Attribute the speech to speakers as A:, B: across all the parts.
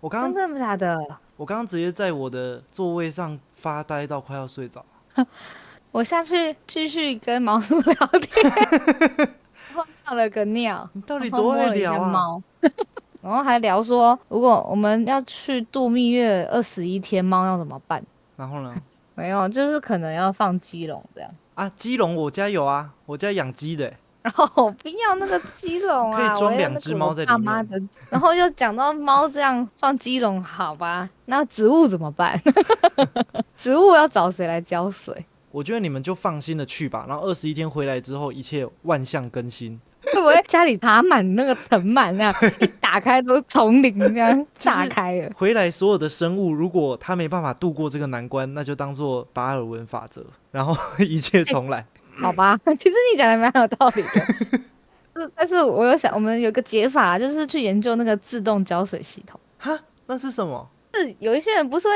A: 我刚刚
B: 真的假的？
A: 我刚刚直接在我的座位上发呆到快要睡着。
B: 我下去继续跟毛叔聊天，然后尿了个尿，
A: 你到底多爱？
B: 猫，然后还聊说，如果我们要去度蜜月二十一天，猫要怎么办？
A: 然后呢？
B: 没有，就是可能要放鸡笼这样。
A: 啊，鸡笼我家有啊，我家养鸡的欸。
B: 我不要那个鸡笼啊，
A: 可以装两只猫在里
B: 爸妈
A: 面
B: 的。然后又讲到猫这样放鸡笼，好吧？那植物怎么办？植物要找谁来浇水？
A: 我觉得你们就放心的去吧。然后二十一天回来之后，一切万象更新。
B: 会不会家里爬满那个藤蔓那样，一打开都丛林这样 炸开了？
A: 回来所有的生物，如果它没办法度过这个难关，那就当做达尔文法则，然后一切重来。
B: 好吧，其实你讲的蛮有道理的。是但是我有想，我们有个解法，就是去研究那个自动浇水系统。
A: 哈，那是什么？
B: 是有一些人不是会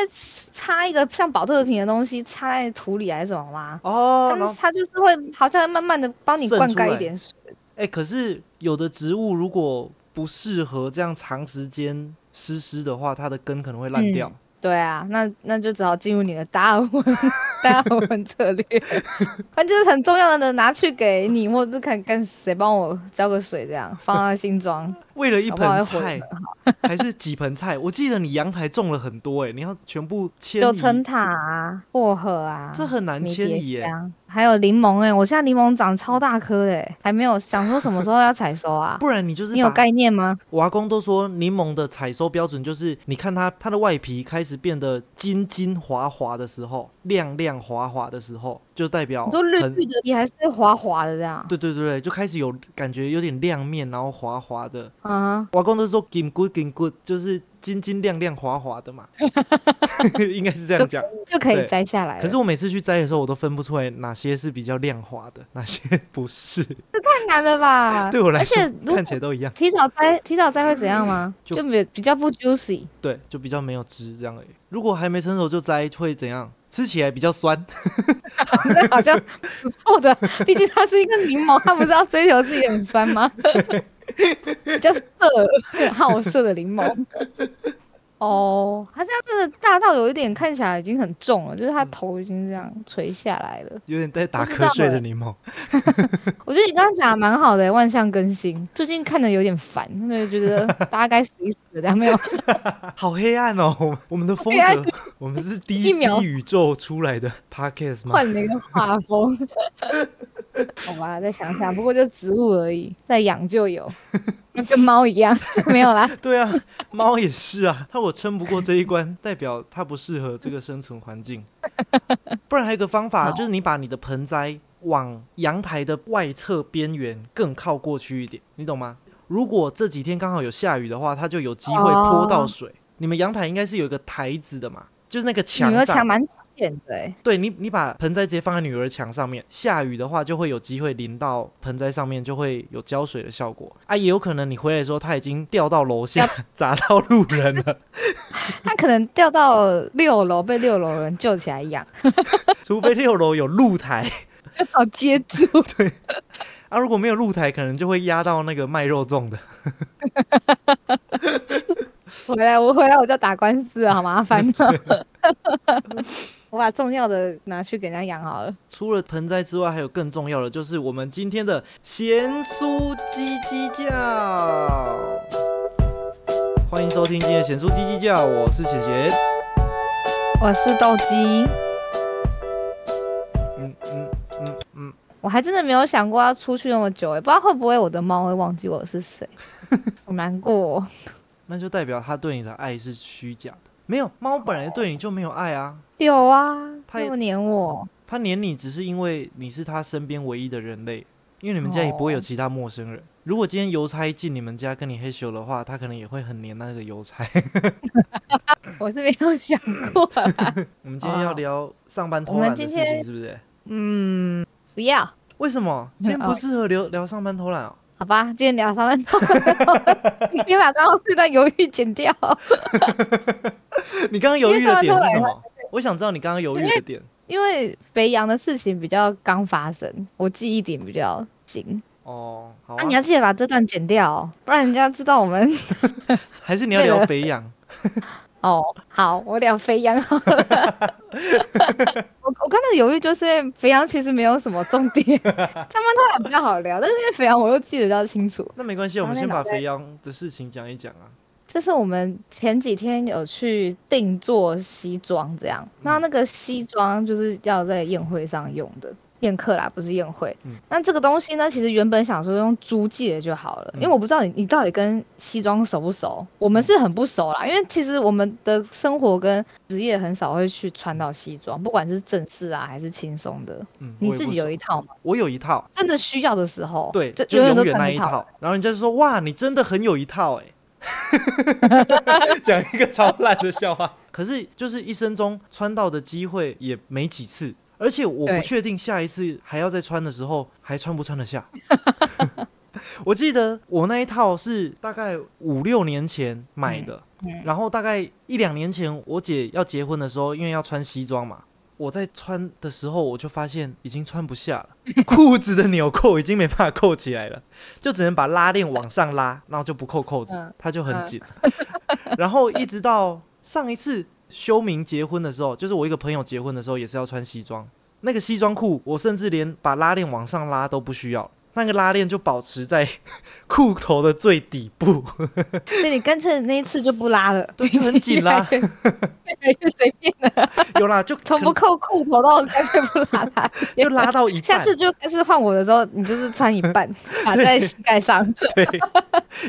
B: 插一个像保特瓶的东西插在土里还是什么吗？
A: 哦，
B: 但是它就是会好像慢慢的帮你灌溉一点水。
A: 哎、可是有的植物如果不适合这样长时间湿湿的话，它的根可能会烂掉。
B: 对啊，那那就只好进入你的达尔文 达尔文策略，反正就是很重要的拿去给你，或者是看跟谁帮我浇个水，这样放在新庄，
A: 为了一盆菜，还是几盆菜？我记得你阳台种了很多、哎，你要全部迁移，
B: 有橙塔啊、薄荷啊，
A: 这很难
B: 迷迭
A: 迁移耶
B: 香还有柠檬哎、我现在柠檬长超大颗哎、欸，还没有想说什么时候要采收啊？
A: 不然你就是
B: 你有概念吗？
A: 我阿公都说柠檬的采收标准就是，你看它它的外皮开始变得金金滑滑的时候，亮亮滑滑的时候，就代表
B: 你说绿
A: 很
B: 绿的皮还是滑滑的这样？
A: 对对对对，就开始有感觉有点亮面，然后滑滑的。
B: 啊，
A: 我阿公都说金 good 金 good，就是金金亮亮滑滑的嘛，应该是这样讲。
B: 就可以摘下来。
A: 可是我每次去摘的时候，我都分不出来哪些是比较亮滑的，哪些 不是。
B: 这太难了吧？
A: 对我来说
B: 而且
A: 看起来都一样，
B: 提早摘，提早摘会怎样吗？
A: 就
B: 就比比较不 juicy。
A: 对，就比较没有汁这样而已。如果还没成熟就摘，会怎样？吃起来比较酸。
B: 这 好像不错的，毕竟它是一个柠檬，它不是要追求自己很酸吗？比较涩、好色的柠檬。哦，他这样真的大到有一点看起来已经很重了，就是他头已经这样垂下来了。
A: 有点在打瞌睡的
B: 欸
A: 柠檬。
B: 我觉得你刚刚讲的蛮好的，万象更新。最近看的有点烦，就觉得 大家该死一死的，没有？
A: 好黑暗哦！我们的风格，我们是 DC 宇宙出来的 Podcast 吗？
B: 换了一个画风。好吧，再想想，不过就植物而已，再养就有，那跟猫一样，没有啦。
A: 对啊，猫也是啊。它我撑不过这一关，代表它不适合这个生存环境。不然还有一个方法，就是你把你的盆栽往阳台的外侧边缘更靠过去一点，你懂吗？如果这几天刚好有下雨的话，它就有机会泼到水。你们阳台应该是有一个台子的嘛，就是那个墙上
B: 墙。蛮
A: 对你，你把盆栽直接放在女儿墙上面，下雨的话就会有机会淋到盆栽上面，就会有浇水的效果啊。也有可能你回来的时候，它已经掉到楼下，砸到路人了。
B: 它可能掉到六楼，被六楼人救起来养，
A: 除非六楼有露台
B: 好接住。
A: 对啊，如果没有露台，可能就会压到那个卖肉粽的。
B: 回来我回来我就打官司了，好麻烦哦。我把重要的拿去给人家养好了。
A: 除了盆栽之外，还有更重要的，就是我们今天的咸酥鸡鸡叫。欢迎收听今天的咸酥鸡鸡叫，我是贤贤。
B: 我是斗鸡，
A: 嗯嗯嗯嗯，
B: 我还真的没有想过要出去那么久哎，不知道会不会我的猫会忘记我是谁，好难过哦。
A: 那就代表它对你的爱是虚假的。没有，猫本来对你就没有爱啊，
B: 有啊，
A: 它也
B: 那么黏我，
A: 他黏你只是因为你是他身边唯一的人类，因为你们家也不会有其他陌生人。如果今天邮差进你们家跟你黑咻的话，他可能也会很黏那个邮差。
B: 我是没有想过啦。
A: 我们今天要聊上班偷懒的事情，是不是？
B: 嗯，不要，
A: 为什么今天不适合聊聊上班偷懒哦？
B: 好吧，今天聊上班偷懒，你把刚刚这段犹豫剪掉。
A: 你刚刚犹豫的点是什么？我想知道你刚刚犹豫的点。
B: 因为肥羊的事情比较刚发生，我记忆点比较紧，
A: 哦，好
B: 那、
A: 啊
B: 你，要记得把这段剪掉哦、不然人家知道我们
A: 还是你要聊肥羊？
B: 哦。好，我聊肥羊好了。我我刚才犹豫，就是因为肥羊其实没有什么重点，他们他俩比较好聊，但是因为肥羊我又记得比较清楚。
A: 那没关系，我们先把肥羊的事情讲一讲啊。
B: 就是我们前几天有去定做西装，这样，那那个西装就是要在宴会上用的。宴客啦，不是宴会。
A: 嗯
B: 那这个东西呢，其实原本想说用租借就好了，因为我不知道你你到底跟西装熟不熟。我们是很不熟啦，因为其实我们的生活跟职业很少会去穿到西装，不管是正式啊还是轻松的。
A: 嗯，
B: 你自己有一套吗？
A: 我有一套，
B: 真的需要的时候，
A: 对，
B: 就永远都穿
A: 一套。然后人家就说：“哇，你真的很有一套哎、讲一个超烂的笑话，可是就是一生中穿到的机会也没几次，而且我不确定下一次还要再穿的时候还穿不穿得下。我记得我那一套是大概五六年前买的，
B: 嗯。
A: 然后大概一两年前我姐要结婚的时候，因为要穿西装嘛，我在穿的时候我就发现已经穿不下了，裤子的纽扣已经没办法扣起来了，就只能把拉链往上拉，然后就不扣扣子
B: 嗯，
A: 它就很紧。然后一直到上一次修明结婚的时候，就是我一个朋友结婚的时候，也是要穿西装，那个西装裤我甚至连把拉链往上拉都不需要。那个拉链就保持在 裤头的最底部，
B: 所以你干脆那一次就不拉了，
A: 对，就很紧啦。
B: 越来越随便了，
A: 有啦，就
B: 从不扣裤头到干脆不拉它，
A: 就拉到一半，
B: 下次就开始换我的时候，你就是穿一半，卡在膝盖上。
A: 对，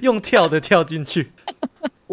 A: 用跳的跳进去。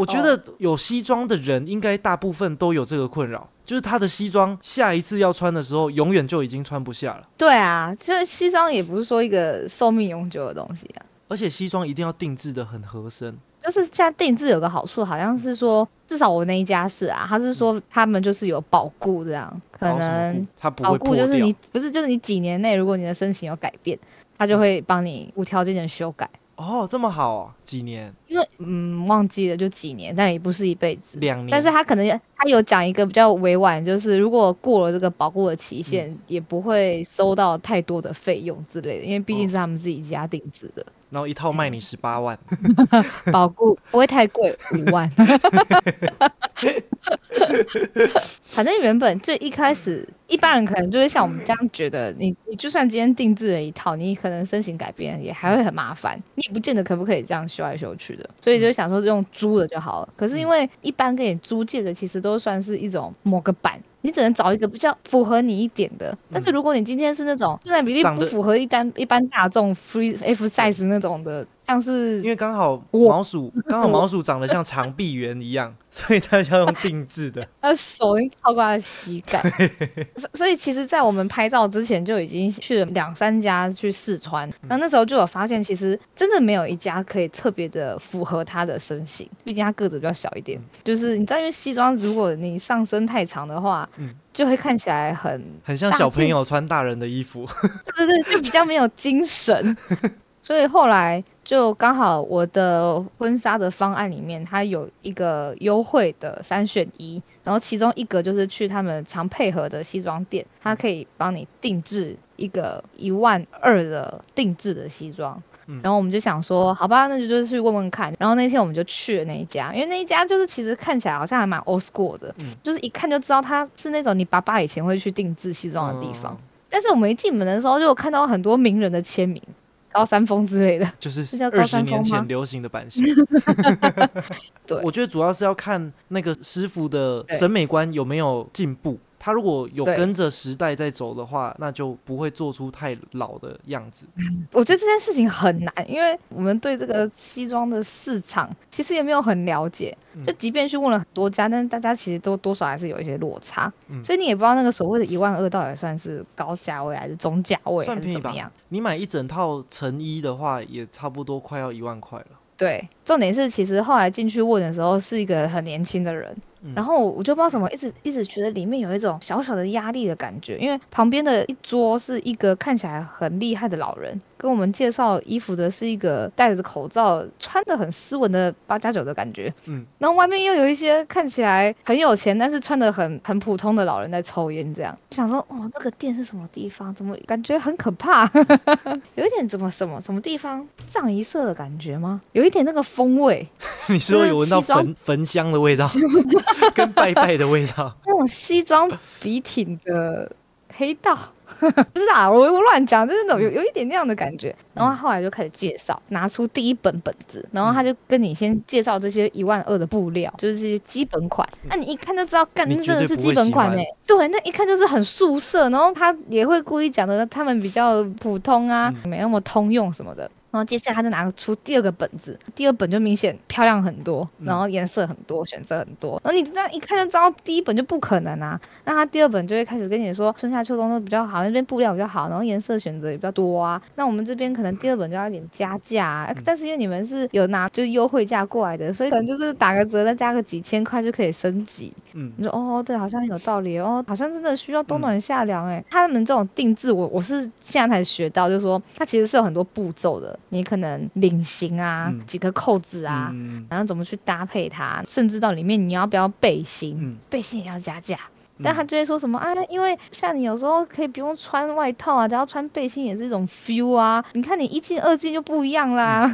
A: 我觉
B: 哦
A: 得有西装的人，应该大部分都有这个困扰，就是他的西装下一次要穿的时候，永远就已经穿不下了。
B: 对啊，就是西装也不是说一个寿命永久的东西啊。
A: 而且西装一定要定制的很合身，
B: 就是现在定制有个好处，好像是说，至少我那一家是啊，他是说他们就是有保固这样，可能保
A: 会。
B: 固就是你不是就是你几年内，如果你的身形有改变，他就会帮你无条件的修改。
A: 哦，这么好、哦，几年？
B: 因为嗯忘记了就几年，但也不是一辈子。
A: 两年。
B: 但是他可能他有讲一个比较委婉，就是如果过了这个保固的期限，
A: 嗯
B: 也不会收到太多的费用之类的，因为毕竟
A: 哦
B: 是他们自己家定制的，
A: 然后一套卖你十八万，
B: 保固不会太贵，五万。反正原本最一开始，一般人可能就会像我们这样觉得，你你就算今天定制了一套，你可能身形改变也还会很麻烦，你也不见得可不可以这样修来修去的，所以就想说用租的就好了。可是因为一般给你租借的，其实都算是一种某个版。你只能找一个比较符合你一点的，但是如果你今天是那种身材比例不符合一般一般大众 free F size 那种的，像是
A: 因为刚好毛鼠刚好毛鼠长得像长臂猿一样，所以它要用定制的。
B: 他手已经超过他的膝盖，所所以其实，在我们拍照之前就已经去了两三家去试穿，然后那时候就有发现，其实真的没有一家可以特别的符合他的身形，毕竟他个子比较小一点。就是你知道，因为西装如果你上身太长的话，
A: 嗯
B: 就会看起来很，
A: 很像小朋友穿大人的衣服。
B: 对对对，就比较没有精神。所以后来就刚好我的婚纱的方案里面，它有一个优惠的三选一，然后其中一个就是去他们常配合的西装店，它可以帮你定制一个一万二的定制的西装。
A: 嗯
B: 然后我们就想说，好吧，那就就是去问问看。然后那天我们就去了那一家，因为那一家就是其实看起来好像还蛮 old school 的，
A: 嗯
B: 就是一看就知道它是那种你爸爸以前会去定制西装的地方。
A: 嗯
B: 但是我们一进门的时候，就有看到很多名人的签名，高山峰之类的。
A: 就是二十年前流行的版型。
B: 对
A: 我觉得主要是要看那个师傅的审美观有没有进步。他如果有跟着时代在走的话，那就不会做出太老的样子。
B: 我觉得这件事情很难，因为我们对这个西装的市场其实也没有很了解。
A: 嗯
B: 就即便去问了很多家，但是大家其实都多少还是有一些落差，
A: 嗯
B: 所以你也不知道那个所谓的一万二到底算是高价位还是中价位还
A: 算便宜吧
B: 是怎么样。
A: 你买一整套成衣的话，也差不多快要一万块了。
B: 对，重点是其实后来进去问的时候是一个很年轻的人，然后我就不知道怎么一直一直觉得里面有一种小小的压力的感觉，因为旁边的一桌是一个看起来很厉害的老人，跟我们介绍衣服的是一个戴着口罩、穿的很斯文的八加九的感觉，
A: 嗯，
B: 然后外面又有一些看起来很有钱，但是穿的很很普通的老人在抽烟，这样我想说，哦，这个店是什么地方？怎么感觉很可怕？有一点怎么什么什么地方藏一色的感觉吗？有一点那个风味，
A: 你说有闻到焚焚香的味道，跟拜拜的味道。
B: 那种西装笔挺的黑道。不是啊，我我乱讲，就是那种有有一点那样的感觉。然后他后来就开始介绍，拿出第一本本子，然后他就跟你先介绍这些一万二的布料，就是这些基本款。那你一看就知道，干真的是基本款呢、对，那一看就是很素色，然后他也会故意讲的他们比较普通啊，没那么通用什么的。然后接下来他就拿出第二个本子，第二本就明显漂亮很多，然后颜色很多，选择很多。然后你这样一看就知道第一本就不可能啊。那他第二本就会开始跟你说春夏秋冬都比较好，那边布料比较好，然后颜色选择也比较多啊。那我们这边可能第二本就要有点加价、啊，但是因为你们是有拿就是优惠价过来的，所以可能就是打个折再加个几千块就可以升级。
A: 嗯，
B: 你说哦，对，好像有道理哦，好像真的需要冬暖夏凉哎。他们这种定制，我我是现在才学到，就是说它其实是有很多步骤的，你可能领型啊，
A: 嗯
B: 几个扣子啊。
A: 嗯
B: 然后怎么去搭配它，甚至到里面你要不要背心，
A: 嗯
B: 背心也要加价。但他就会说什么啊，因为像你有时候可以不用穿外套啊，只要穿背心也是一种 feel 啊。你看你一进二进就不一样啦。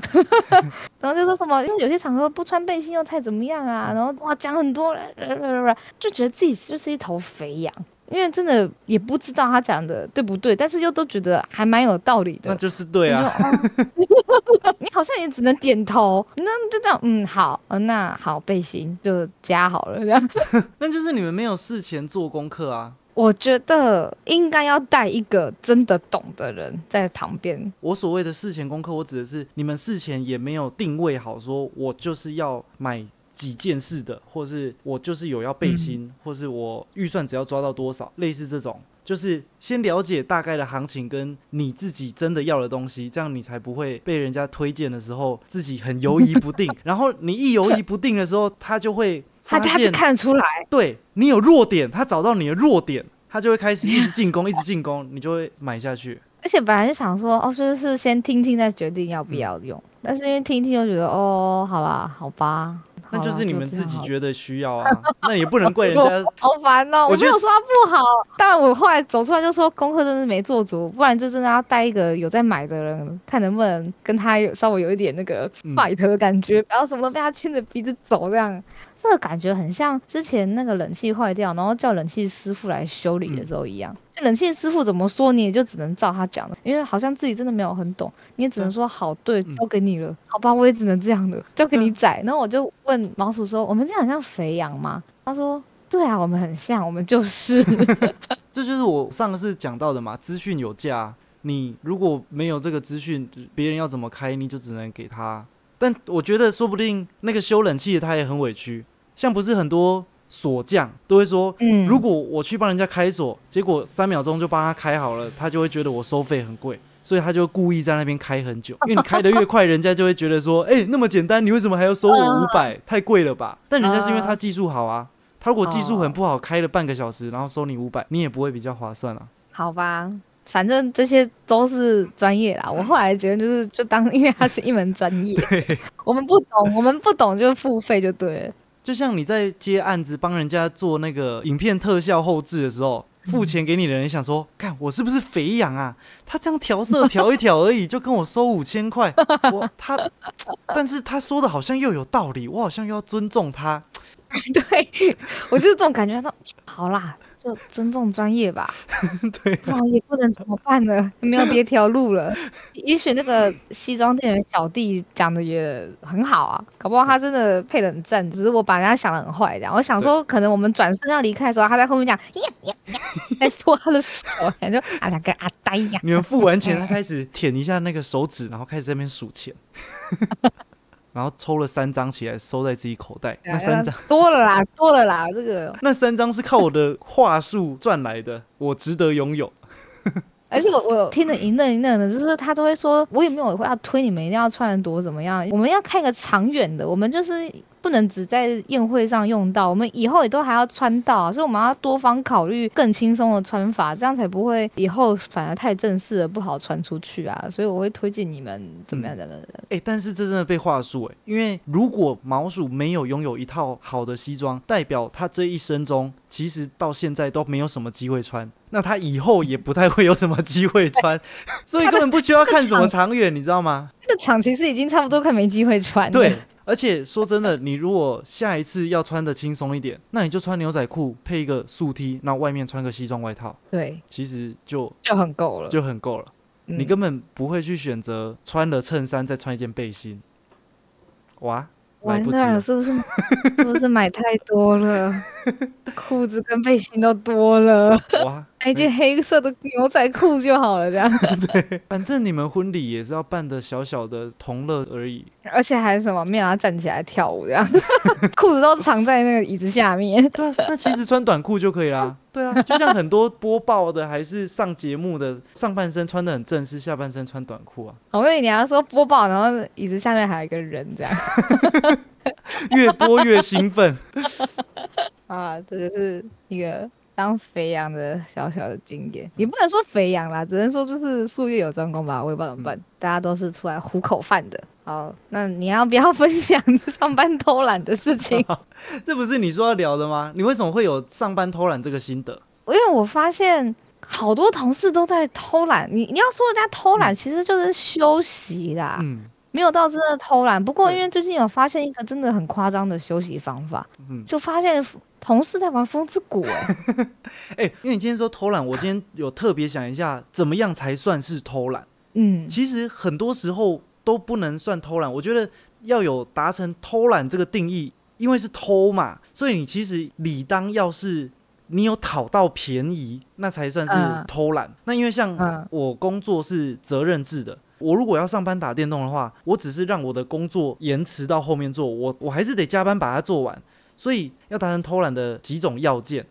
B: 然后就说什么，因为有些场合不穿背心又太怎么样啊，然后哇讲很多，呃就觉得自己就是一头肥羊。因为真的也不知道他讲的对不对，但是又都觉得还蛮有道理的。
A: 那就是对
B: 你
A: 啊。
B: 哦 你好像也只能点头，那就这样，嗯，好，呃，那好，背心就加好了，这样。
A: 那就是你们没有事前做功课啊。
B: 我觉得应该要带一个真的懂的人在旁边。
A: 我所谓的事前功课，我指的是你们事前也没有定位好，说我就是要买几件事的，或是我就是有要背心，或是我预算只要抓到多少，类似这种，就是先了解大概的行情跟你自己真的要的东西，这样你才不会被人家推荐的时候自己很犹疑不定，然后你一犹疑不定的时候，他就会
B: 他他就看得出来，
A: 对你有弱点，他找到你的弱点，他就会开始一直进攻，一直进攻，你就会买下去。
B: 而且本来就想说，哦，就是先听听再决定要不要用。但是因为听听就觉得，哦，好啦，好吧，
A: 那就是你们自己。觉得需要啊，那也不能怪人家。
B: 好烦哦！
A: 我觉得
B: 我没有说他不好，当然我后来走出来就说功课真是没做足，不然就真的要带一个有在买的人，看能不能跟他有稍微有一点那个
A: 嗯
B: fight 的感觉，不要什么都被他牵着鼻子走这样。这个感觉很像之前那个冷气坏掉，然后叫冷气师傅来修理的时候一样。冷气师傅怎么说，你也就只能照他讲的，因为好像自己真的没有很懂，你也只能说好，对，
A: 嗯
B: 交给你了，好吧，我也只能这样了，交给你宰。然后我就问毛鼠说：“我们这样很像肥羊吗？”他说：“对啊，我们很像，我们就是。
A: 这就是我上次讲到的嘛，资讯有价，你如果没有这个资讯，别人要怎么开，你就只能给他。但我觉得说不定那个修冷气的他也很委屈，像不是很多锁匠都会说，
B: 嗯
A: 如果我去帮人家开锁，结果三秒钟就帮他开好了，他就会觉得我收费很贵。所以他就故意在那边开很久，因为你开的越快，人家就会觉得说，哎、那么简单，你为什么还要收我五百？太贵了吧？但人家是因为他技术好啊，他如果技术很不好，开了半个小时，然后收你五百，你也不会比较划算啊。
B: 好吧，反正这些都是专业啦。我后来觉得就是就当，因为它是一门专业，我们不懂，我们不懂就付费就对了。
A: 就像你在接案子帮人家做那个影片特效后置的时候，付钱给你的人想说，看我是不是肥羊啊？他这样调色调一调而已，就跟我收五千块，我他，但是他说的好像又有道理，我好像又要尊重他。
B: 对我就是这种感觉。他说好啦，就尊重专业吧，
A: 对，
B: 不然也不能怎么办呢？没有别条路了。也许那个西装店员小弟讲的也很好啊，搞不好他真的配的很赞，只是我把人家想的很坏这样。我想说，可能我们转身要离开的时候，他在后面讲呀呀呀，在搓他的手，感觉啊两个阿呆呀。
A: 你们付完钱，他开始舔一下那个手指，然后开始在那边数钱，然后抽了三张起来收在自己口袋，那三张。
B: 多了啦，多了啦，这个
A: 那三张是靠我的话术赚来的，我值得拥有。
B: 而且我我听得一愣一愣的，就是他都会说，我也没有要推你们一定要穿的多怎么样，我们要看一个长远的，我们就是不不能只在宴会上用到，我们以后也都还要穿到啊，所以我们要多方考虑更轻松的穿法，这样才不会以后反而太正式了不好穿出去啊。所以我会推荐你们怎么样怎么样。
A: 哎、但是这真的被话术哎，因为如果毛鼠没有拥有一套好的西装，代表他这一生中其实到现在都没有什么机会穿，那他以后也不太会有什么机会穿，所以根本不需要看什么长远，你知道吗？
B: 那个场其实已经差不多快没机会穿了。
A: 对，而且说真的，你如果下一次要穿的轻松一点，那你就穿牛仔裤配一个素 T，那外面穿个西装外套，
B: 对，
A: 其实就
B: 就很够了。
A: 就很够了。
B: 嗯
A: 你根本不会去选择穿了衬衫再穿一件背心。哇，来
B: 完
A: 了
B: 了，。是不是？是不是买太多了？裤子跟背心都多了，
A: 哇，
B: 买一件黑色的牛仔裤就好了，这样。
A: 对反正你们婚礼也是要办的小小的同乐而已。
B: 而且还什么没有要站起来跳舞这样，裤子都藏在那个椅子下面。
A: 对啊，那其实穿短裤就可以啦。对啊，就像很多播报的还是上节目的，上半身穿的很正式，下半身穿短裤啊，
B: 我以为你要说播报，然后椅子下面还有一个人这样。
A: 越播越兴奋。
B: 啊，这就是一个当肥羊的小小的经验，也不能说肥羊啦，只能说就是术业有专攻吧，我也不知道怎么办，大家都是出来糊口饭的。好，那你要不要 分享上班偷懒的事情？
A: 这不是你说要聊的吗？你为什么会有上班偷懒这个心得？
B: 因为我发现好多同事都在偷懒，你你要说人家偷懒，其实就是休息啦，
A: 嗯
B: 没有到真的偷懒。不过因为最近有发现一个真的很夸张的休息方法，
A: 嗯，
B: 就发现同事在玩风之谷、欸，
A: 哎、因为你今天说偷懒，我今天有特别想一下，怎么样才算是偷懒？
B: 嗯，
A: 其实很多时候都不能算偷懒。我觉得要有达成偷懒这个定义，因为是偷嘛，所以你其实理当要是你有讨到便宜，那才算是
B: 嗯
A: 偷懒。那因为像
B: 嗯
A: 我工作是责任制的。我如果要上班打电动的话，我只是让我的工作延迟到后面做，我我还是得加班把它做完。所以要达成偷懒的几种要件，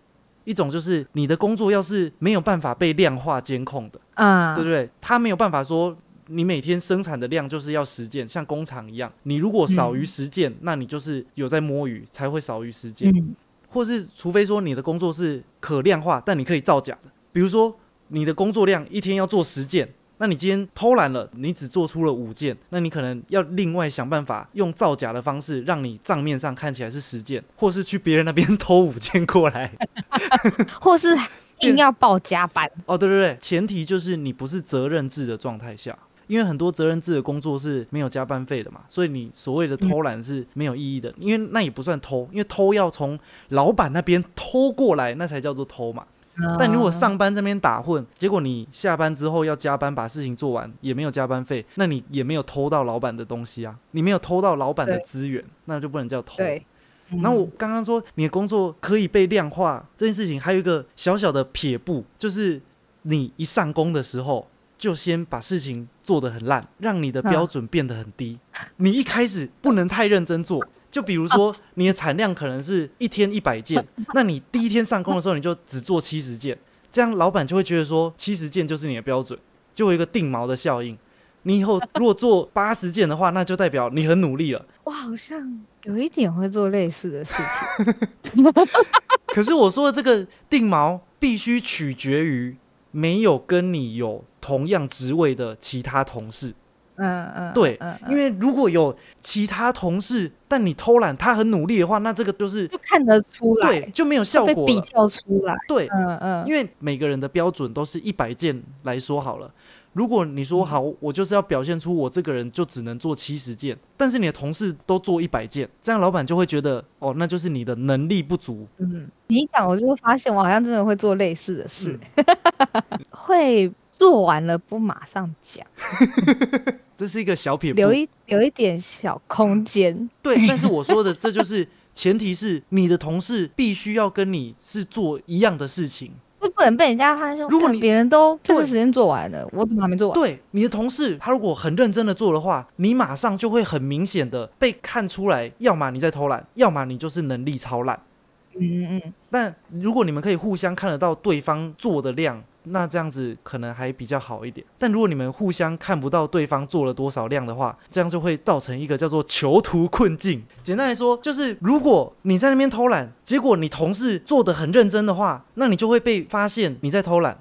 A: 一种就是你的工作要是没有办法被量化监控的，
B: 嗯，
A: 对不对？他没有办法说你每天生产的量就是要十件，像工厂一样，你如果少于
B: 嗯
A: 十件，那你就是有在摸鱼，才会少于十件。
B: 嗯
A: 或是除非说你的工作是可量化，但你可以造假的，比如说你的工作量一天要做十件。那你今天偷懒了，你只做出了五件，那你可能要另外想办法用造假的方式，让你账面上看起来是十件，或是去别人那边偷五件过来。
B: 或是硬要报加班，
A: 哦，对对对，前提就是你不是责任制的状态下，因为很多责任制的工作是没有加班费的嘛，所以你所谓的偷懒是没有意义的，因为那也不算偷，因为偷要从老板那边偷过来，那才叫做偷嘛。但如果上班这边打混，结果你下班之后要加班把事情做完，也没有加班费，那你也没有偷到老板的东西啊，你没有偷到老板的资源，那就不能叫偷。
B: 对。
A: 然后我
B: 嗯
A: 刚刚说你的工作可以被量化这件事情，还有一个小小的撇步，就是你一上工的时候，就先把事情做得很烂，让你的标准变得很低。你一开始不能太认真做，就比如说你的产量可能是一天一百件，那你第一天上工的时候你就只做七十件，这样老板就会觉得说七十件就是你的标准，就有一个定锚的效应。你以后如果做八十件的话，那就代表你很努力了。
B: 我好像有一点会做类似的事情，
A: 可是我说的这个定锚必须取决于没有跟你有同样职位的其他同事。
B: 嗯嗯，
A: 对因为如果有其他同事，但你偷懒，他很努力的话，那这个就是
B: 就看得出来，
A: 对就没有效果比。
B: 较出来，
A: 对，
B: 嗯嗯，
A: 因为每个人的标准都是一百件来说好了。如果你说好，我就是要表现出我这个人就只能做七十件，但是你的同事都做一百件，这样老板就会觉得哦，那就是你的能力不足。
B: 嗯，你一讲，我就发现我好像真的会做类似的事，
A: 嗯。
B: 会做完了不马上讲，
A: 这是一个小撇步，
B: 留一留一点小空间。
A: 对，但是我说的这就是前提是你的同事必须要跟你是做一样的事情。
B: 就不能被人家发现，
A: 如果你
B: 别人都这
A: 对
B: 个时间做完了，我怎么还没做完？
A: 对，你的同事他如果很认真的做的话，你马上就会很明显的被看出来，要么你在偷懒，要么你就是能力超烂。
B: 嗯嗯
A: 但如果你们可以互相看得到对方做的量那这样子可能还比较好一点。但如果你们互相看不到对方做了多少量的话，这样就会造成一个叫做囚徒困境。简单来说，就是如果你在那边偷懒，结果你同事做的很认真的话，那你就会被发现你在偷懒。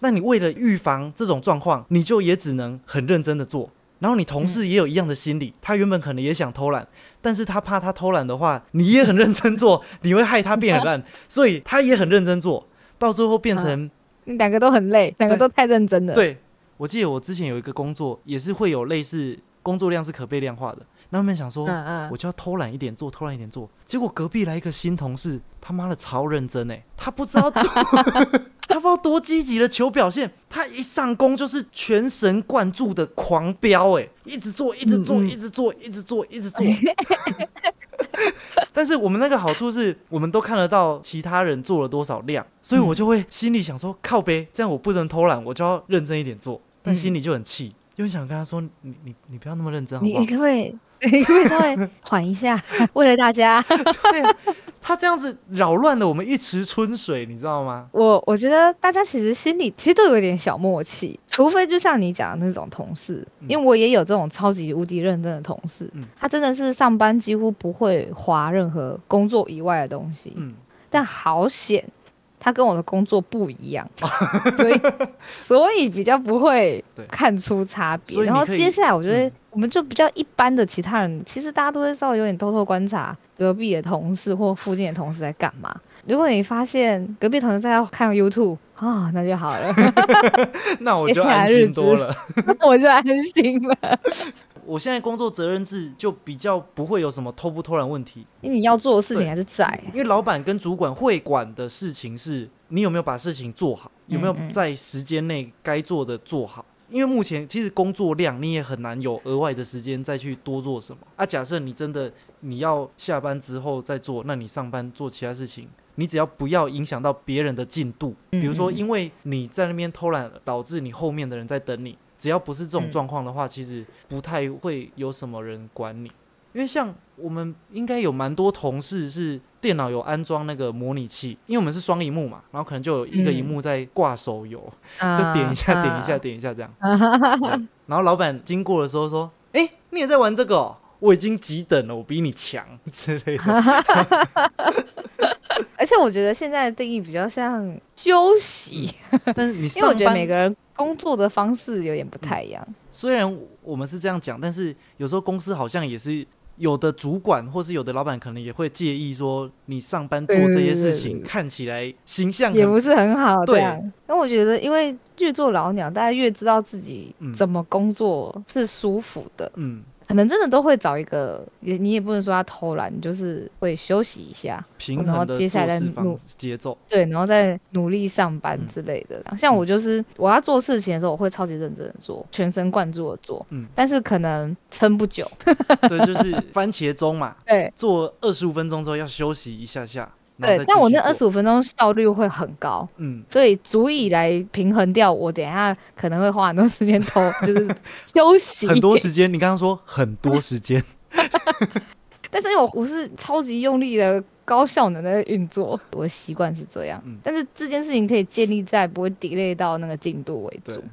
A: 那你为了预防这种状况，你就也只能很认真的做。然后你同事也有一样的心理，他原本可能也想偷懒，但是他怕他偷懒的话，你也很认真做，你会害他变很烂，所以他也很认真做，到最后变成
B: 两个都很累，两个都太认真了。，
A: 对。我记得我之前有一个工作，也是会有类似工作量是可被量化的，那后面想说，
B: 嗯嗯
A: 我，就要偷懒一点做，偷懒一点做。结果隔壁来一个新同事，他妈的超认真哎，他不知道多，他不知道多积极的求表现，他一上工就是全神贯注的狂飙哎，一直做，一直做，一直做，一直做，一直做。但是我们那个好处是，我们都看得到其他人做了多少量，所以我就会心里想说，靠呗，这样我不能偷懒，我就要认真一点做。但心里就很气，又很想跟他说，你你你不要那么认真好不好
B: 你你？可不可以，你可不可以稍微缓一下，为了大家。
A: 对啊，他这样子扰乱了我们一池春水，你知道吗？
B: 我我觉得大家其实心里其实都有点小默契，除非就像你讲的那种同事，
A: 嗯
B: 因为我也有这种超级无敌认真的同事，
A: 嗯
B: 他真的是上班几乎不会划任何工作以外的东西，
A: 嗯，
B: 但好险。他跟我的工作不一样，所以 所以比较不会看出差别。然后接下来，我觉得
A: 嗯
B: 我们就比较一般的其他人，其实大家都会稍微有点偷偷观察隔壁的同事或附近的同事在干嘛。如果你发现隔壁同事在看 YouTube 啊、那就好了，
A: 那我就安心多了。
B: 我就安心了。
A: 我现在工作责任制就比较不会有什么偷不偷懒问题，
B: 因为你要做的事情还是在，
A: 因为老板跟主管会管的事情是你有没有把事情做好，有没有在时间内该做的做好。因为目前其实工作量你也很难有额外的时间再去多做什么。啊。假设你真的你要下班之后再做，那你上班做其他事情，你只要不要影响到别人的进度，比如说因为你在那边偷懒了，导致你后面的人在等你，只要不是这种
B: 嗯
A: 状况的话，其实不太会有什么人管你。因为像我们应该有蛮多同事是电脑有安装那个模拟器，因为我们是双荧幕嘛，然后可能就有一个荧幕在挂手游，就点一下、点一下、点一下这样。然后老板经过的时候说：“哎、你也在玩这个、哦？我已经几等了，我比你强 之类的。
B: 而且我觉得现在的定义比较像休息，”
A: 但是你
B: 因为我觉得每个人工作的方式有点不太一样。
A: 虽然我们是这样讲，但是有时候公司好像也是有的主管或是有的老板可能也会介意说你上班做这些事情看起来形象
B: 也不是很好这
A: 对
B: 样。那我觉得，因为越做老鸟，大家越知道自己
A: 嗯
B: 怎么工作是舒服的，
A: 嗯
B: 可能真的都会找一个，也你也不能说他偷懒，你就是会休息一下，
A: 平
B: 然后接下来努
A: 节奏。
B: 对，然后再努力上班
A: 嗯
B: 之类的。像我就是我要做事情的时候，我会超级认真的做，全神贯注的做，
A: 嗯
B: 但是可能撑不久。
A: 对，就是番茄钟嘛，
B: 对
A: 做二十五分钟之后要休息一下下。
B: 对但我那二十五分钟效率会很高。
A: 嗯，
B: 所以足以来平衡掉我等一下可能会花很多时间偷，就是 休息
A: 很多时间，你刚刚说很多时间，
B: 但是因为我我是超级用力的高效能的运作，我的习惯是这样。
A: 嗯
B: 但是这件事情可以建立在不会 delay 到那个进度为
A: 对
B: 主。，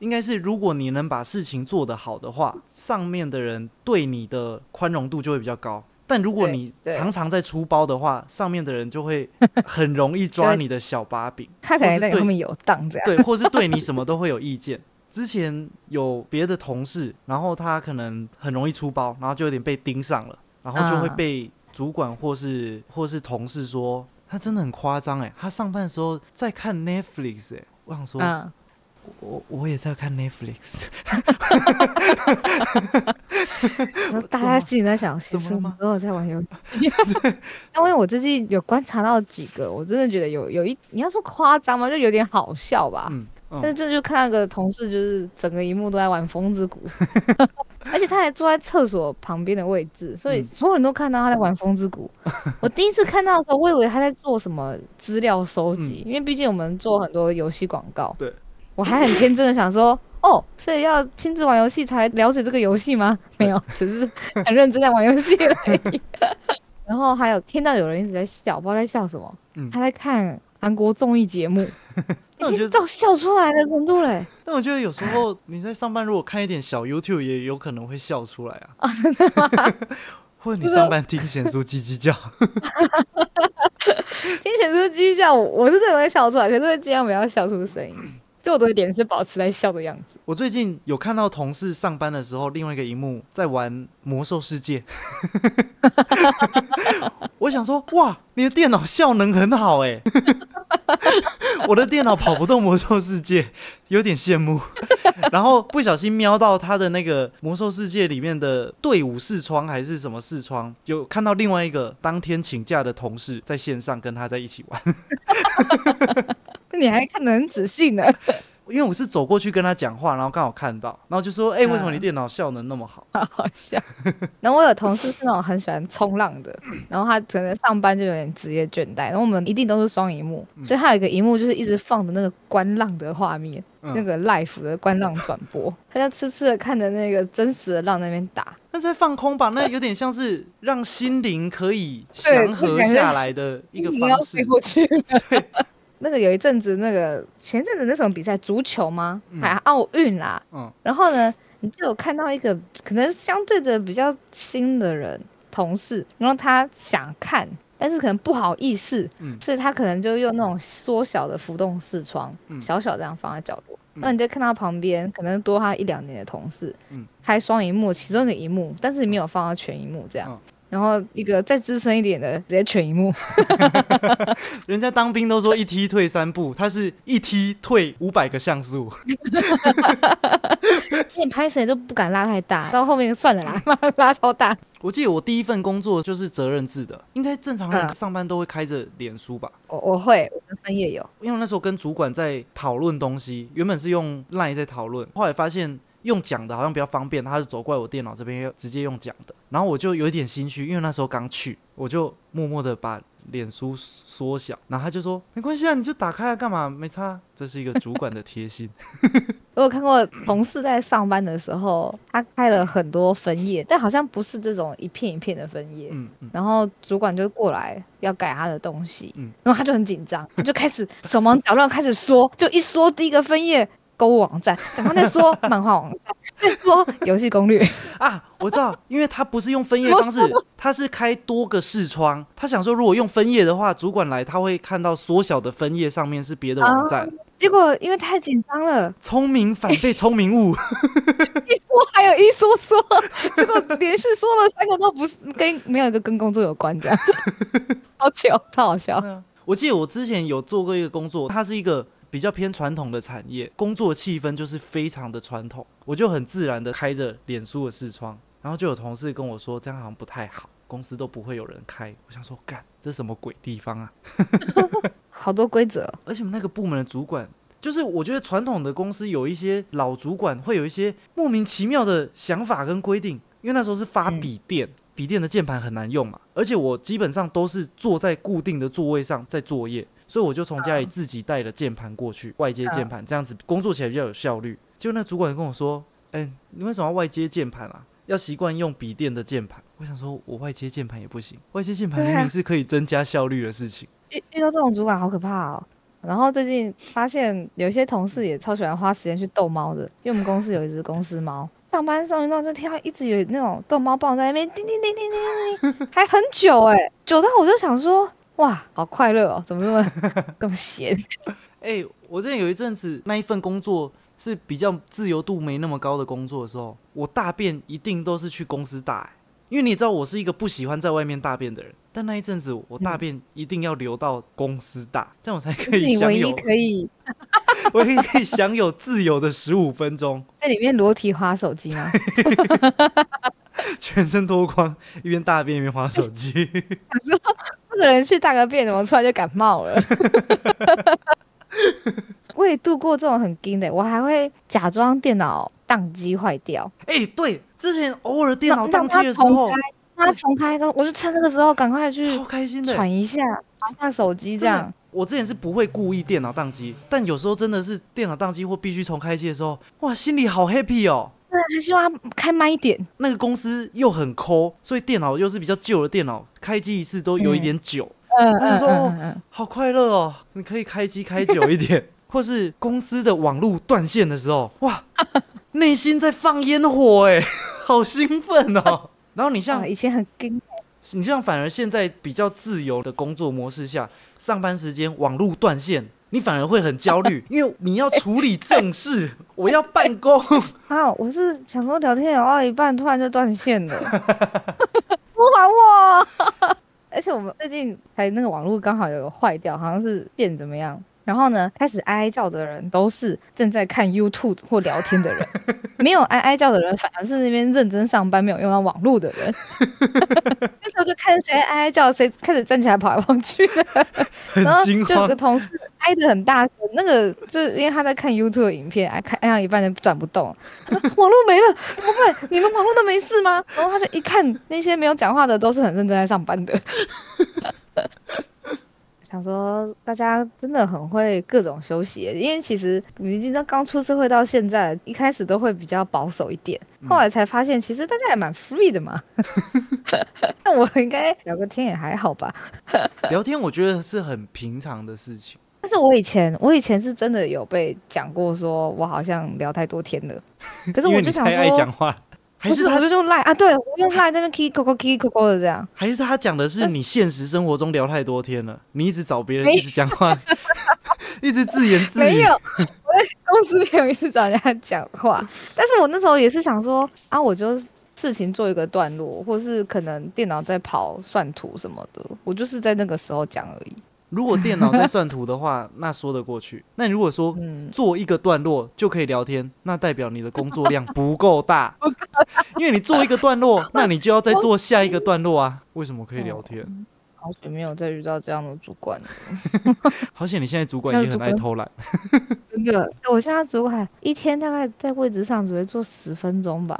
A: 应该是如果你能把事情做得好的话，上面的人对你的宽容度就会比较高。但如果你常常在出包的话，上面的人就会 很容易抓你的小把柄，
B: 他可能
A: 或是对
B: 在你后面游荡这样。
A: 对，或是对你 什么都会有意见。之前有别的同事，然后他可能很容易出包，然后就有点被盯上了，然后就会
B: 啊
A: 被主管或是或是同事说他真的很夸张哎，他上班的时候在看 Netflix 哎，我想说，
B: 嗯，
A: 我我也在看 Netflix，
B: 大家自己在想，其实我
A: 怎么了吗
B: 们都有在玩游戏。因为我最近有观察到几个，我真的觉得有有一你要说夸张吗？就有点好笑吧。
A: 嗯
B: 但是
A: 嗯，
B: 这就看那个同事，就是整个荧幕都在玩风之谷，而且他还坐在厕所旁边的位置，所以
A: 嗯
B: 所有人都看到他在玩风之谷。我第一次看到的时候，我以为他在做什么资料收集，因为毕竟我们做很多游戏广告。
A: 对，
B: 我还很天真的想说，哦，所以要亲自玩游戏才了解这个游戏吗？没有，只是很认真在玩游戏而已。然后还有听到有人一直在笑，不知道在笑什么。
A: 嗯
B: 他在看韩国综艺节目，已经到笑出来的程度嘞。
A: 但我觉得有时候你在上班，如果看一点小 YouTube，也有可能会笑出来啊。或者你上班听贤叔叽叽叫，
B: 听显出鸡叫，我我是真的会笑出来，可是会尽量不要笑出声音，就我的脸是保持在笑的样子。
A: 我最近有看到同事上班的时候，另外一个荧幕在玩魔兽世界。我想说，哇，你的电脑效能很好哎，我的电脑跑不动魔兽世界，有点羡慕。然后不小心瞄到他的那个魔兽世界里面的队伍视窗还是什么视窗，有看到另外一个当天请假的同事在线上跟他在一起玩。
B: 那你还看得很仔细呢，
A: 因为我是走过去跟他讲话，然后刚好看到，然后就说：“哎、为什么你
B: 嗯
A: 电脑效能那么好
B: 好好笑。然后我有同事是那种很喜欢冲浪的，然后他可能上班就有点职业倦怠，然后我们一定都是双荧幕，所以他有一个荧幕就是一直放着那个观浪的画面，
A: 嗯
B: 那个 live 的观浪转播，他就痴痴的看着那个真实的浪那边打。？”
A: 那在放空吧，那有点像是让心灵可以
B: 对
A: 祥和下来的一个方式
B: 你要飞。过去了。那个有一阵子，那个前阵子那什么比赛，足球吗？
A: 嗯
B: 还奥运啦。
A: 嗯
B: 然后呢，你就有看到一个可能相对的比较新的人同事，然后他想看，但是可能不好意思，
A: 嗯
B: 所以他可能就用那种缩小的浮动视窗，
A: 嗯
B: 小小这样放在角落。
A: 嗯
B: 那你再看到旁边可能多他一两年的同事，
A: 嗯
B: 开双荧幕，其中的一幕，但是没有放到全荧幕这样。
A: 嗯
B: 然后一个再资深一点的，直接全一幕，
A: 人家当兵都说一踢退三步，他是一踢退五百个像素。
B: 你拍谁都不敢拉太大，到后面算了啦，拉超大。
A: 我记得我第一份工作就是责任制的，应该正常人
B: 嗯
A: 上班都会开着脸书吧？
B: 我我会，我们分页有，
A: 因为那时候跟主管在讨论东西，原本是用 LINE 在讨论，后来发现用讲的好像比较方便，他就走过来我电脑这边直接用讲的，然后我就有一点心虚，因为那时候刚去，我就默默的把脸书缩小，然后他就说没关系啊，你就打开啊，干嘛没差，这是一个主管的贴心。
B: 我有看过同事在上班的时候，他开了很多分页，但好像不是这种一片一片的分页。
A: 嗯嗯，
B: 然后主管就过来要改他的东西，
A: 嗯
B: 然后他就很紧张，他就开始手忙脚乱，开始说，就一说第一个分页购物网站，然后再说漫画网站，再说游戏攻略，
A: 啊，我知道，因为他不是用分页方式，他是开多个视窗。他想说，如果用分页的话，主管来他会看到缩小的分页上面是别的网站。
B: 结果因为太紧张了，
A: 聪明反被聪明误，
B: 一说还有一说说，结果连续说了三个都不是跟没有一个跟工作有关的，好巧，超好笑。
A: 我记得我之前有做过一个工作，它是一个比较偏传统的产业，工作气氛就是非常的传统，我就很自然的开着脸书的视窗，然后就有同事跟我说这样好像不太好，公司都不会有人开。我想说，干这什么鬼地方啊？
B: 好多规则，
A: 而且我们那个部门的主管，就是我觉得传统的公司有一些老主管会有一些莫名其妙的想法跟规定，因为那时候是发
B: 嗯。
A: 笔电，笔电的键盘很难用嘛，而且我基本上都是坐在固定的座位上在作业，所以我就从家里自己带了键盘过去，外接键盘，这样子工作起来比较有效率。结果那主管跟我说：“哎、你为什么要外接键盘啊？要习惯用笔电的键盘。”我想说，我外接键盘也不行，外接键盘明明是可以增加效率的事情。
B: 遇遇到这种主管好可怕哦。然后最近发现有一些同事也超喜欢花时间去逗猫的，因为我们公司有一只公司猫，上班上运动就听到一直有那种逗猫棒在那边叮叮叮叮叮叮，还很久哎、久到我就想说，哇，好快乐哦，怎么那么 这么闲？
A: 哎、我之前有一阵子那一份工作是比较自由度没那么高的工作的时候，我大便一定都是去公司大、欸因为你知道我是一个不喜欢在外面大便的人，但那一阵子我大便一定要留到公司大，这样我才可以享有，
B: 可以
A: 我也可以享有自由的十五分钟，
B: 在里面裸体划手机吗？
A: 全身脱光，一边大便一边划手机。
B: 想说这个人去大个便，怎么突然就感冒了？我也度过这种很惊的，我还会假装电脑宕机坏掉，
A: 哎、对，之前偶尔电脑
B: 让
A: 宕机的时候，
B: 让它重开，我就趁这个时候赶快去
A: 超开心的、
B: 喘一下，拿下手机这样。
A: 我之前是不会故意电脑宕机，但有时候真的是电脑宕机或必须重开机的时候，哇，心里好 happy 哦。
B: 对，还希望他开慢一点。
A: 那个公司又很抠，所以电脑又是比较旧的电脑，开机一次都有一点久。
B: 嗯嗯
A: 他说好快乐哦，你可以开机开久一点，或是公司的网络断线的时候，哇，内心在放烟火哎，好兴奋哦。然后你像
B: 哇以前很跟，
A: 你像反而现在比较自由的工作模式下，上班时间网络断线，你反而会很焦虑，因为你要处理正事，我要办公。
B: 啊，我是想说聊天聊到一半，突然就断线了，不还我！而且我们最近还那个网络刚好有坏掉，好像是电怎么样。然后呢，开始哀哀叫的人都是正在看 YouTube 或聊天的人，没有哀哀叫的人反而是那边认真上班没有用到网络的人。那时候就看谁哀哀叫，谁开始站起来跑来跑去的。然后就有个。同事哀得很大声，那个就是因为他在看 YouTube 的影片，哀，看按到一半就转不动，他说网络没了怎么办？你们网络都没事吗？然后他就一看那些没有讲话的都是很认真在上班的，想说大家真的很会各种休息，因为其实你知道刚出社会到现在，一开始都会比较保守一点，后来才发现其实大家也蛮 free 的嘛。那我应该聊个天也还好吧。
A: 聊天我觉得是很平常的事情。
B: 但是我以前，我以前是真的有被讲过，说我好像聊太多天了。可是我就想
A: 太爱，讲话，还
B: 是，我
A: 是他
B: 就用赖啊，对我用赖在那边 k 扣扣 k 扣扣的这样。
A: 还是他讲的是你现实生活中聊太多天了，你一直找别人一直讲话，一直自言自语
B: 没有，。我在公司没有一直找人家讲话。但是我那时候也是想说啊，我就事情做一个段落，或是可能电脑在跑算图什么的，我就是在那个时候讲而已。
A: 如果电脑在算图的话，那说得过去。那你如果说
B: 嗯，
A: 做一个段落就可以聊天，那代表你的工作量不够大，因为你做一个段落，那你就要再做下一个段落啊。为什么可以聊天？
B: 好久没有再遇到这样的主管了。
A: 好险你现在主管也很爱偷懒，
B: 真的，我现在主管一天大概在位置上只会坐十分钟吧。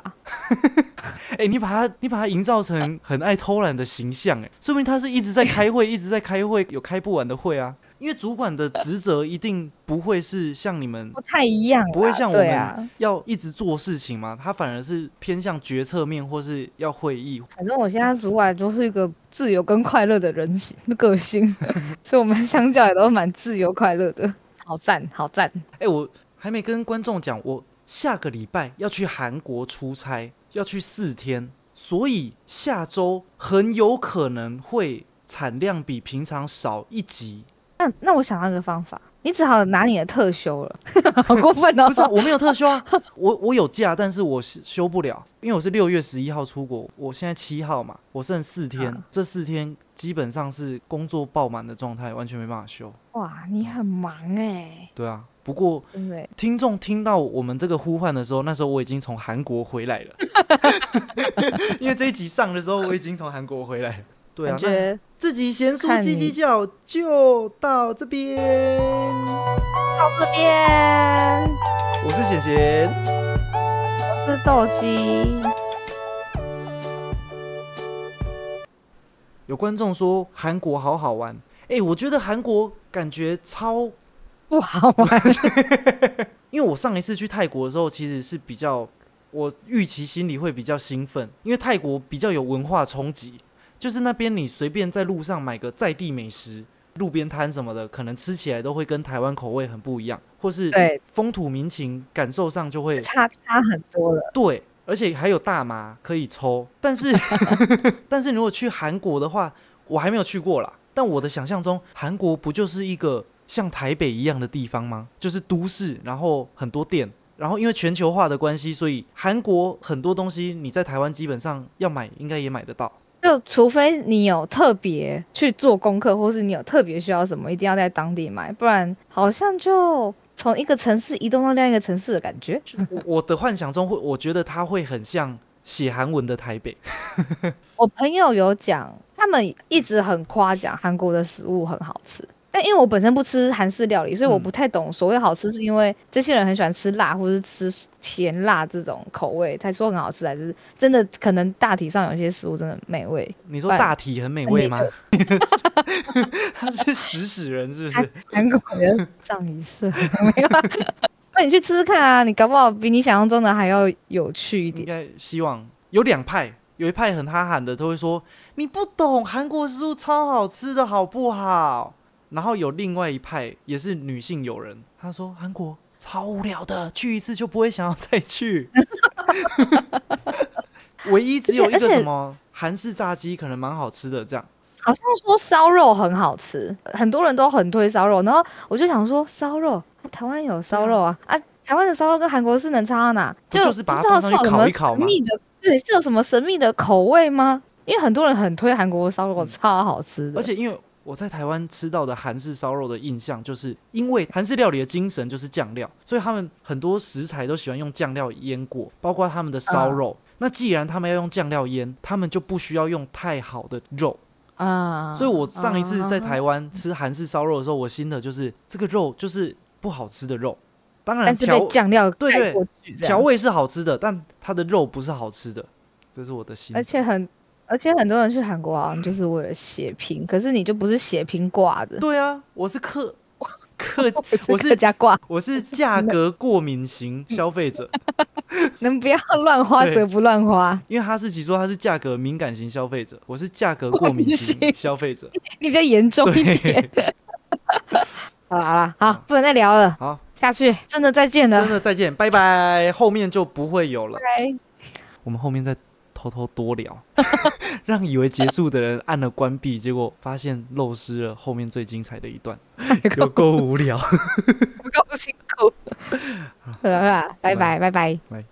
A: 哎、你把他你把他营造成很爱偷懒的形象，哎，说明他是一直在开会，一直在开会，有开不完的会啊。因为主管的职责一定不会是像你们
B: 不太一样，
A: 不会像我。们要一直做事情嘛，他反而是偏向决策面或是要会议。
B: 反正我现在主管就是一个自由跟快乐的人型 个性，所以我们相较也都蛮自由快乐的，好赞好赞。
A: 哎、我还没跟观众讲，我下个礼拜要去韩国出差，要去四天，所以下周很有可能会产量比平常少一集。
B: 那那我想到一个方法，你只好拿你的特休了，好过分哦！
A: 不是，我没有特休啊，我我有假，但是我休不了，因为我是六月十一号出国，我现在七号嘛，我剩四天，
B: 嗯
A: 这四天基本上是工作爆满的状态，完全没办法休。
B: 哇，你很忙哎、
A: 对啊，不过。听众听到我们这个呼唤的时候，那时候我已经从韩国回来了，因为这一集上的时候我已经从韩国回来了。对啊
B: 感，
A: 那
B: 觉
A: 这集贤叔
B: 看
A: 叽叽叫就到这边，
B: 到这边，
A: 我是贤贤。
B: 我是豆鸡。
A: 有观众说韩国好好玩，哎、我觉得韩国感觉超，
B: 不好玩，
A: 因为我上一次去泰国的时候，其实是比较，我预期心里会比较兴奋，因为泰国比较有文化冲击，就是那边你随便在路上买个在地美食，路边摊什么的，可能吃起来都会跟台湾口味很不一样，或是
B: 对，
A: 风土民情感受上就会
B: 差差很多了。
A: 对，而且还有大麻可以抽，但是 但是如果去韩国的话，我还没有去过啦。但我的想象中，韩国不就是一个像台北一样的地方吗？就是都市，然后很多店，然后因为全球化的关系，所以韩国很多东西你在台湾基本上要买，应该也买得到。
B: 就除非你有特别去做功课，或是你有特别需要什么，一定要在当地买，不然好像就从一个城市移动到另一个城市的感觉。
A: 我我的幻想中会，我觉得它会很像写韩文的台北。
B: 我朋友有讲，他们一直很夸奖韩国的食物很好吃。但因为我本身不吃韩式料理，所以我
A: 嗯
B: 不太懂所谓好吃，是因为这些人很喜欢吃辣，或是吃甜辣这种口味才说很好吃，还是真的可能大体上有些食物真的美味。
A: 你说大体很美味吗？他是食屎人是不是？
B: 韩国人葬仪社没有啊？那你去吃吃看啊，你搞不好比你想象中的还要有趣一点应。
A: 该希望有两派，有一派很哈韩的都会说你不懂韩国食物超好吃的好不好？然后有另外一派也是女性友人，她说韩国超无聊的，去一次就不会想要再去。唯一只有一个什么韩式炸鸡可能蛮好吃的，这样
B: 好像说烧肉很好吃，很多人都很推烧肉，然后我就想说烧肉，啊台湾有烧肉啊啊，台湾的烧肉跟韩国是能差到哪？
A: 不就是把它
B: 不知道
A: 放上去烤一烤吗
B: 对，是有什么神秘的口味吗？因为很多人很推韩国的烧肉，
A: 嗯
B: 超好吃的，
A: 而且因为我在台湾吃到的韩式烧肉的印象，就是因为韩式料理的精神就是酱料，所以他们很多食材都喜欢用酱料腌过，包括他们的烧肉。那既然他们要用酱料腌，他们就不需要用太好的肉。
B: 啊，
A: 所以我上一次在
B: 啊
A: 台湾吃韩式烧肉的时候，我心的就是这个肉就是不好吃的肉。当然
B: 但是酱料
A: 对调味是好吃的，但它的肉不是好吃的，这是我的心
B: 而。且很，而且很多人去韩国好像就是为了血拼，可是你就不是血拼挂的，
A: 对啊，我是客 客，我是
B: 家挂，
A: 我是价格过敏型消费者。
B: 能不要乱花则不乱花。
A: 因为哈士奇说他是价格敏感型消费者，我是价格过敏型
B: 过敏型
A: 消费者。
B: 你比较严重一点。好了好了，好，不能再聊了，
A: 好，
B: 下去真的再见了
A: 真。的再见，拜拜。后面就不会有了，
B: 拜
A: 我们后面再偷偷多聊，让以为结束的人按了关闭，结果发现漏失了后面最精彩的一段，有够无聊。
B: 不够辛苦。好了，好了拜拜拜拜。
A: 拜